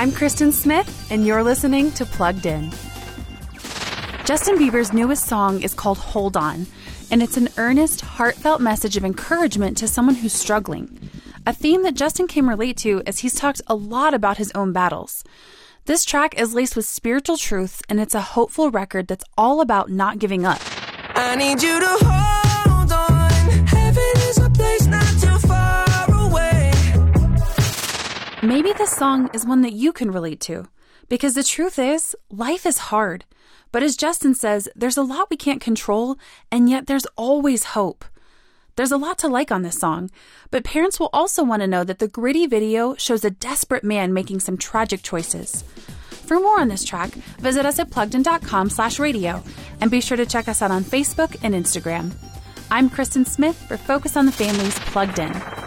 I'm Kristen Smith, and you're listening to Plugged In. Justin Bieber's newest song is called Hold On, and it's an earnest, heartfelt message of encouragement to someone who's struggling. A theme that Justin can relate to as he's talked a lot about his own battles. This track is laced with spiritual truths, and it's a hopeful record that's all about not giving up. I need you to hold Maybe this song is one that you can relate to. Because the truth is, life is hard. But as Justin says, there's a lot we can't control, and yet there's always hope. There's a lot to like on this song, but parents will also want to know that the gritty video shows a desperate man making some tragic choices. For more on this track, visit us at pluggedin.com slash radio, and be sure to check us out on Facebook and Instagram. I'm Kristen Smith for Focus on the Family's Plugged In.